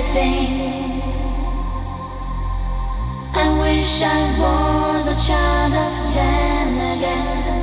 everything. I wish I was a child of ten again.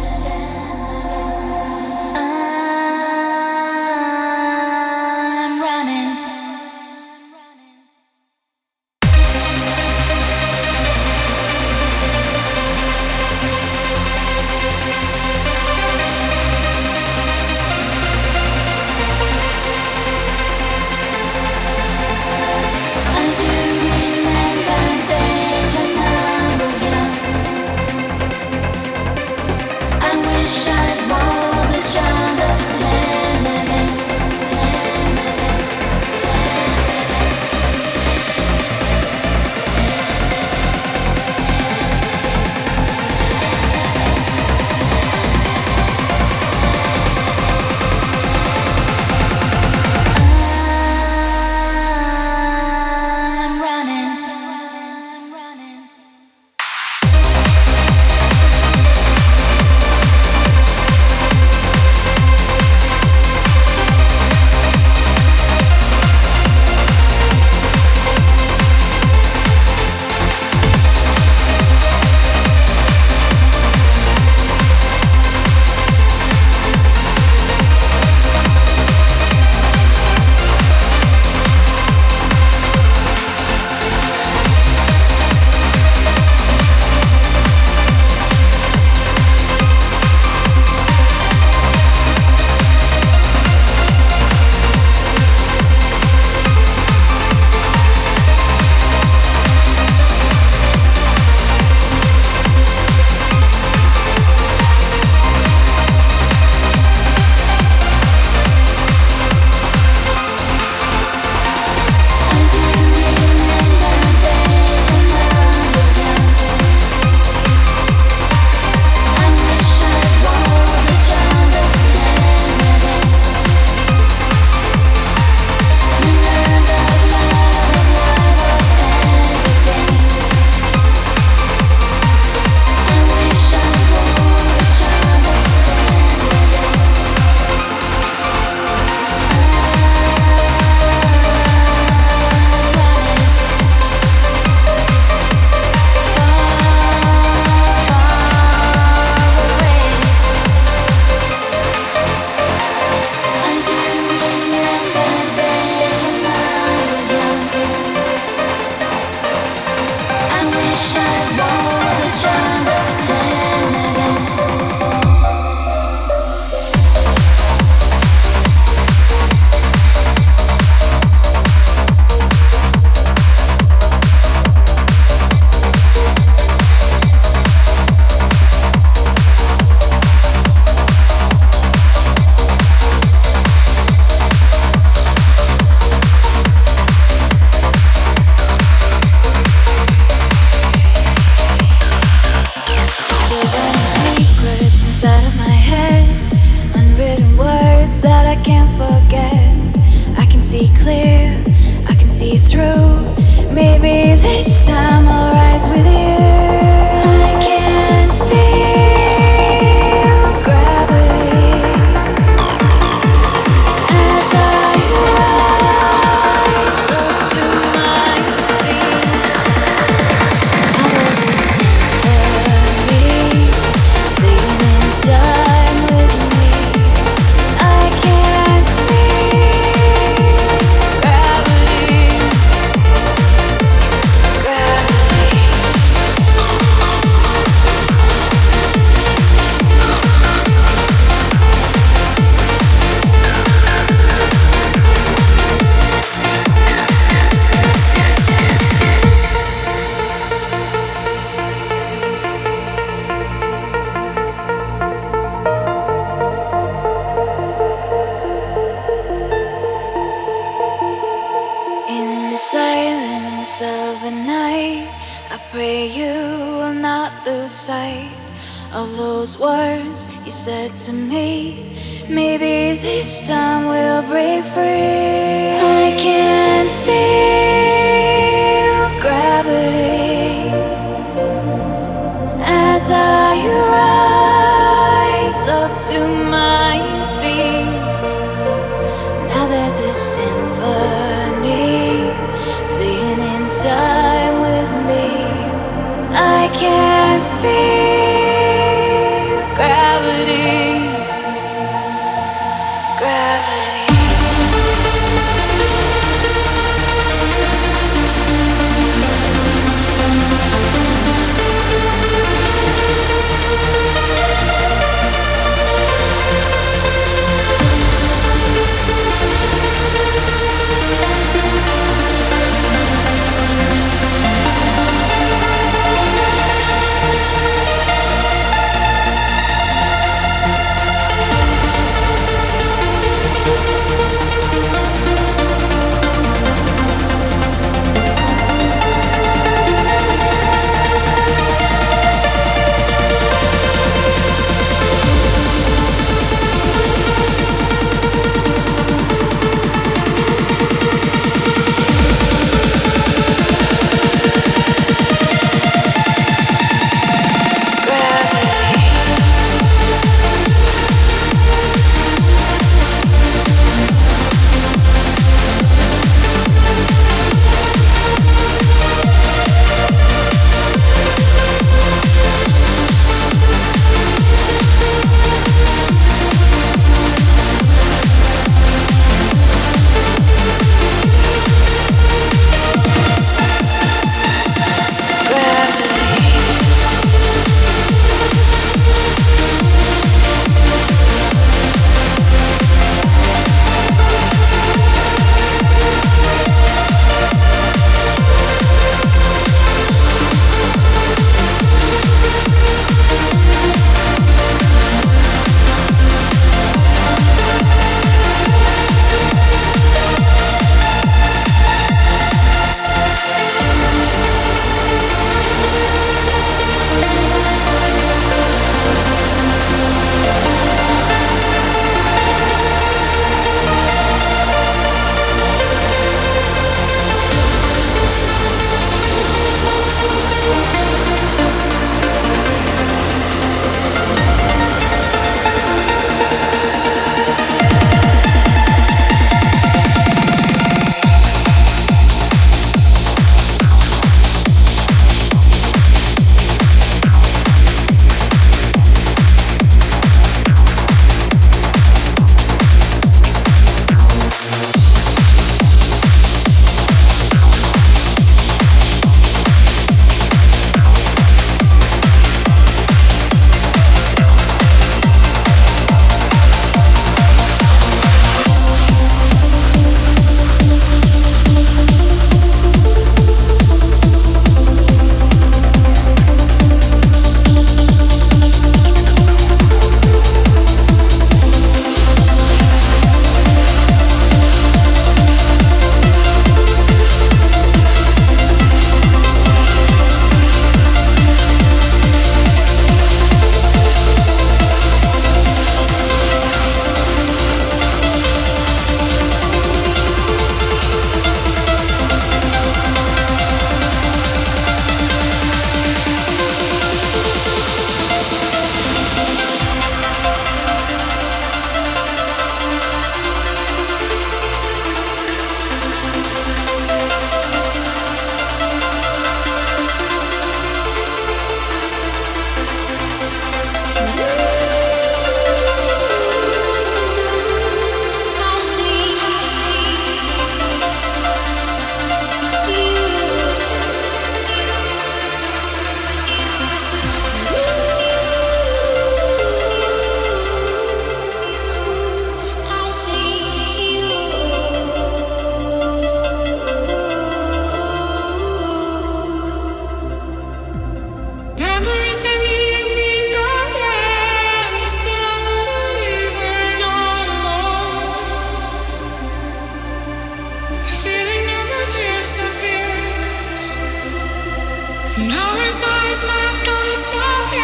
Now his eyes left unspoken,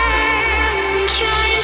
trying.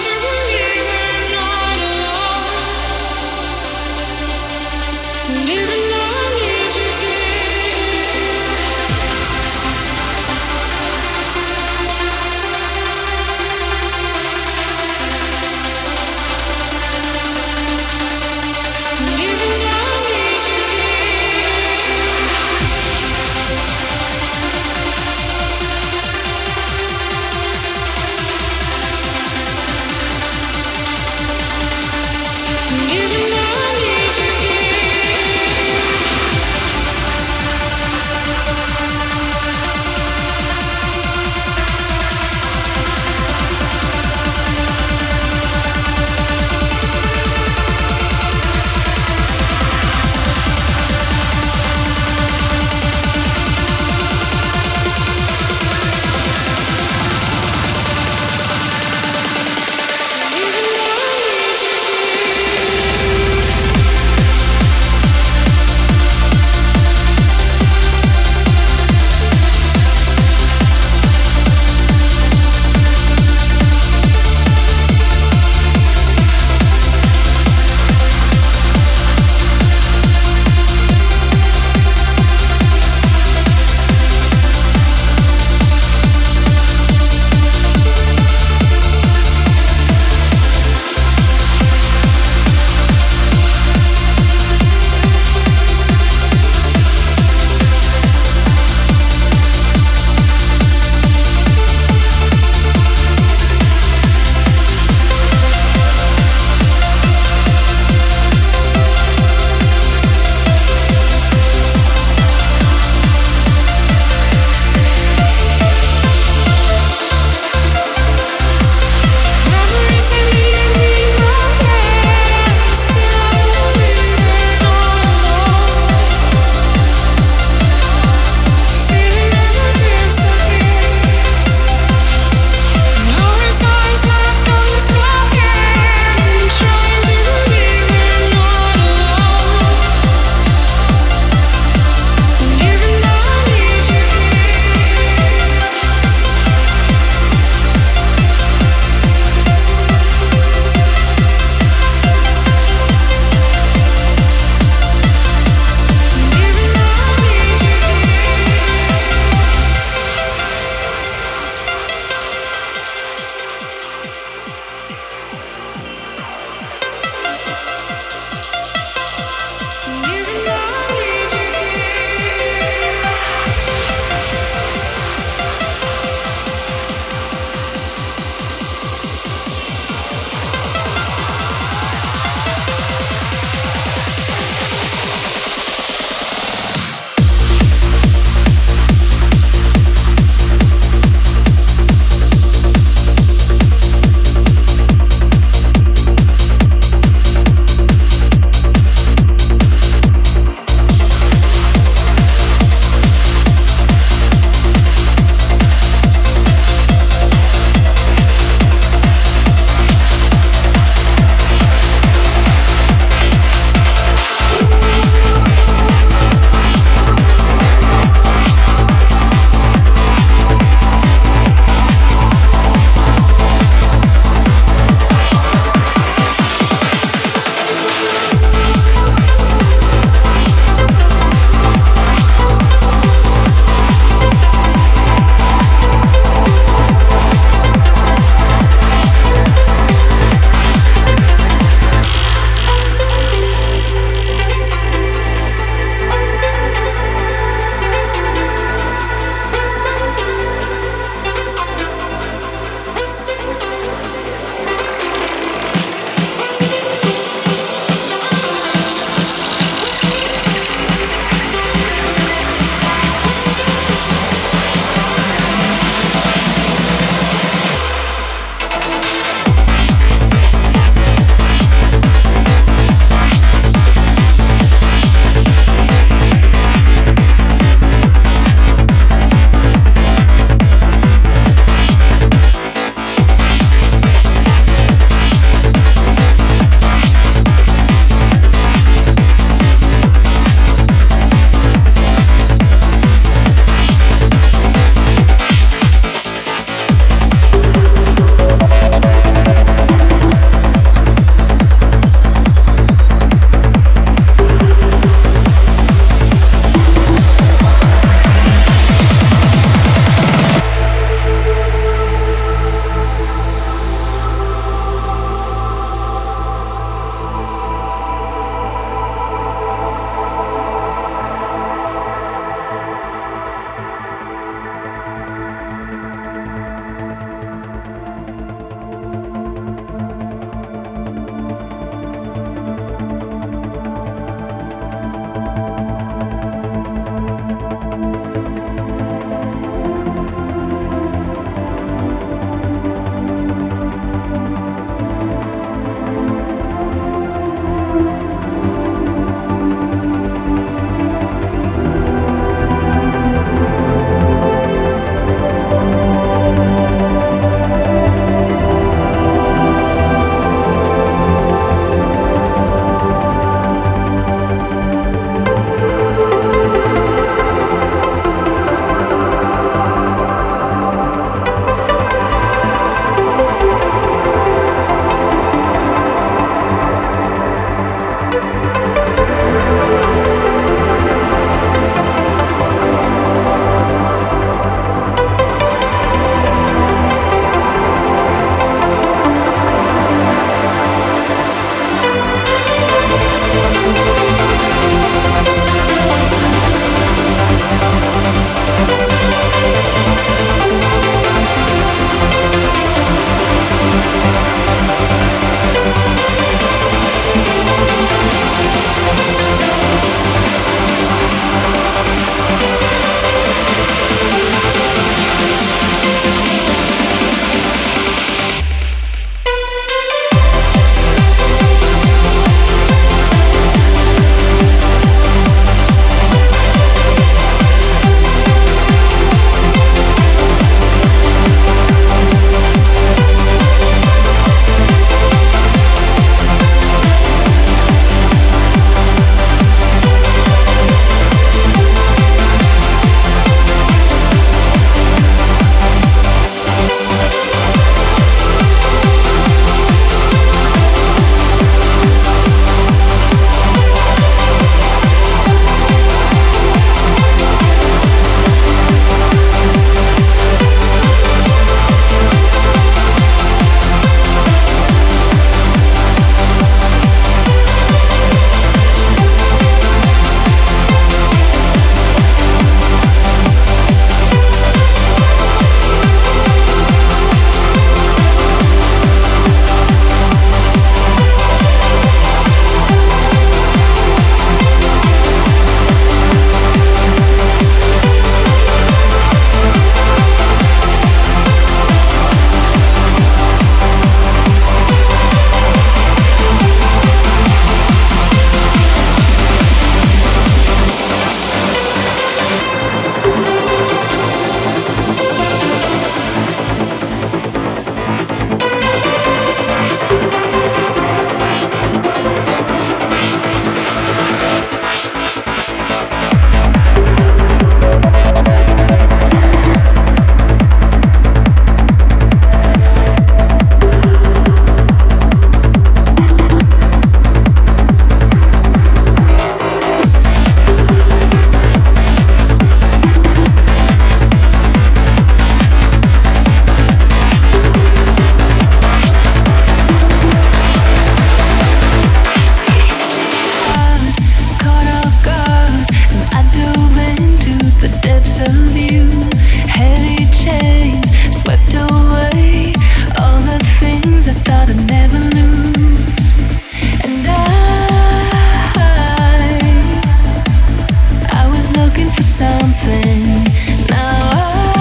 something. Now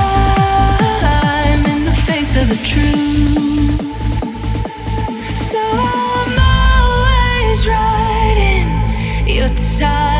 I'm in the face of the truth. So I'm always riding your tide.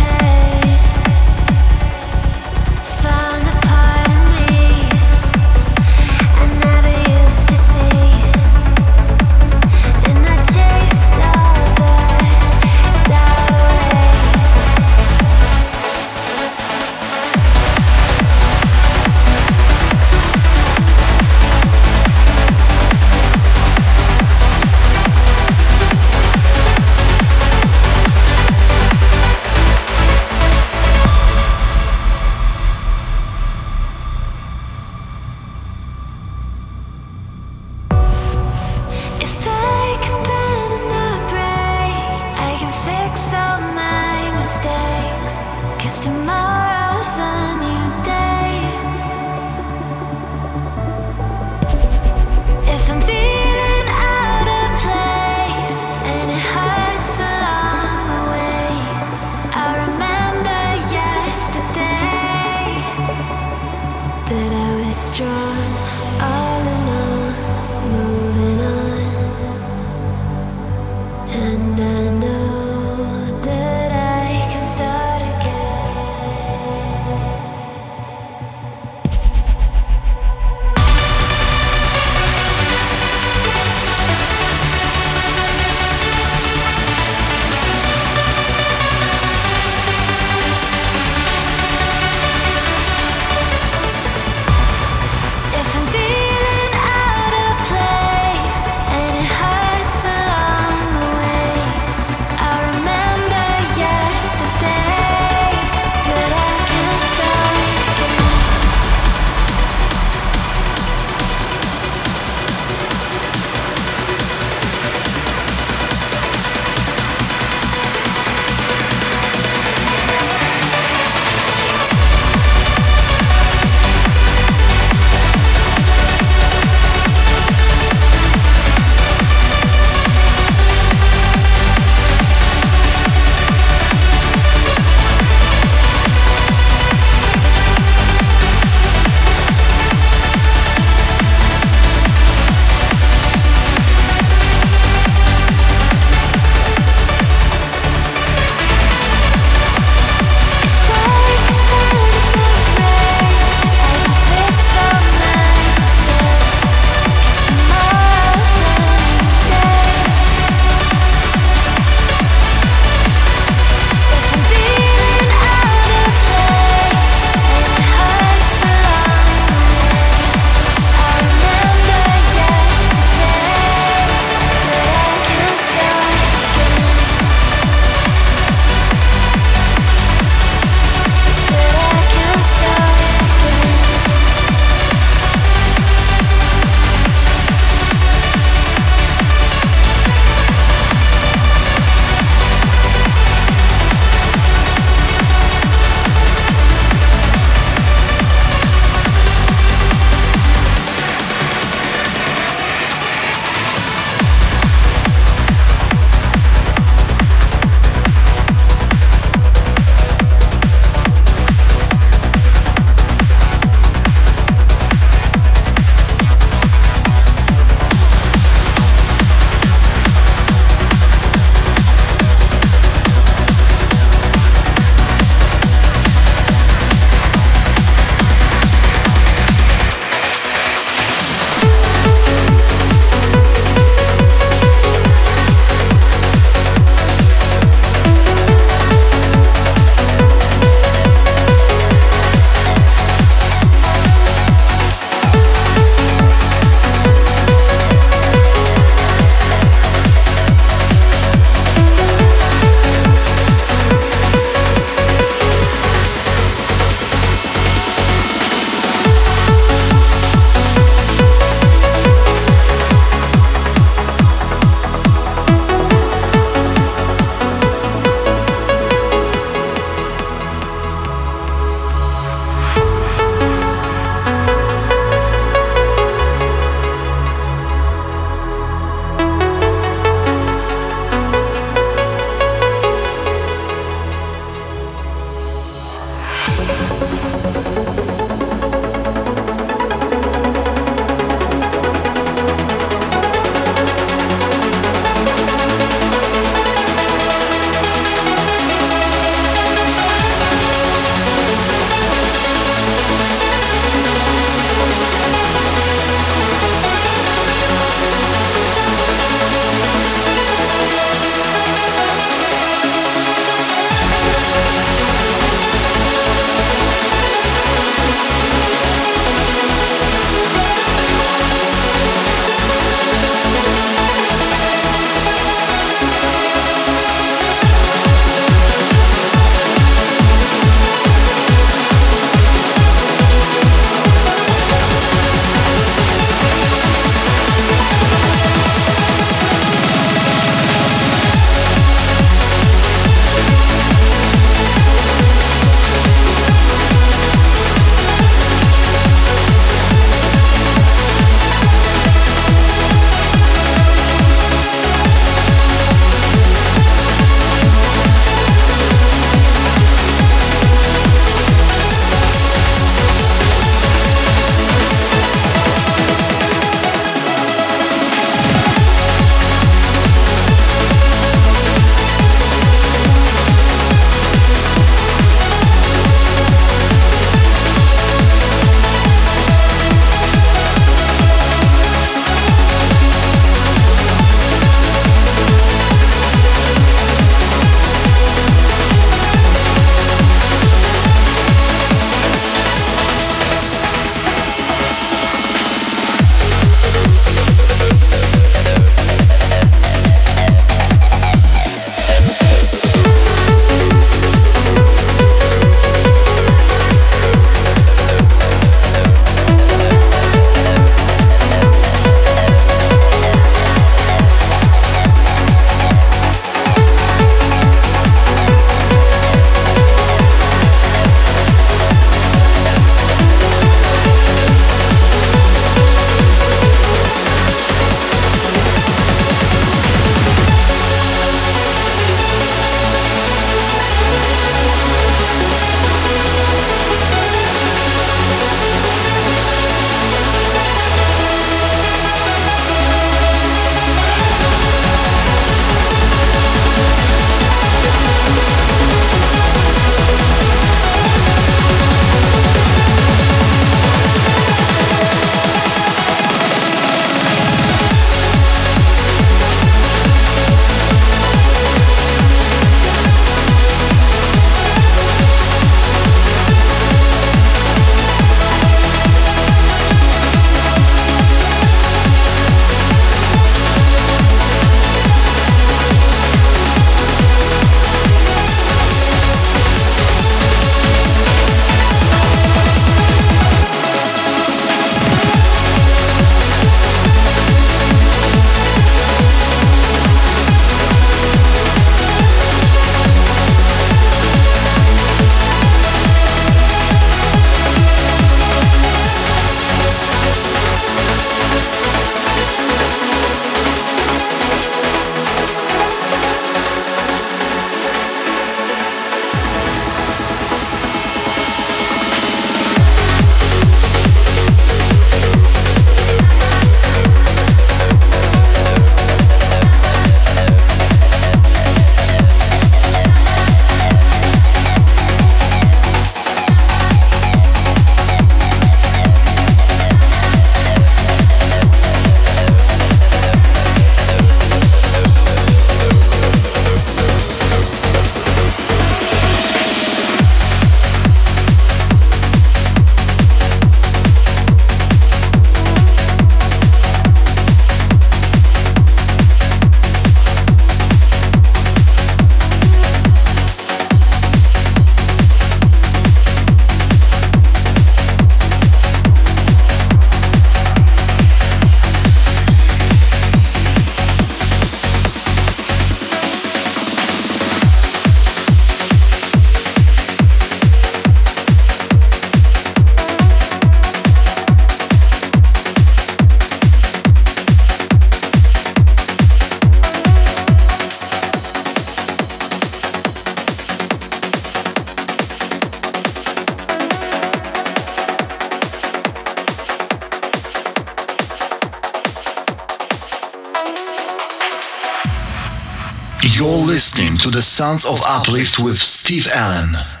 The Sons of Uplift with Steve Allen.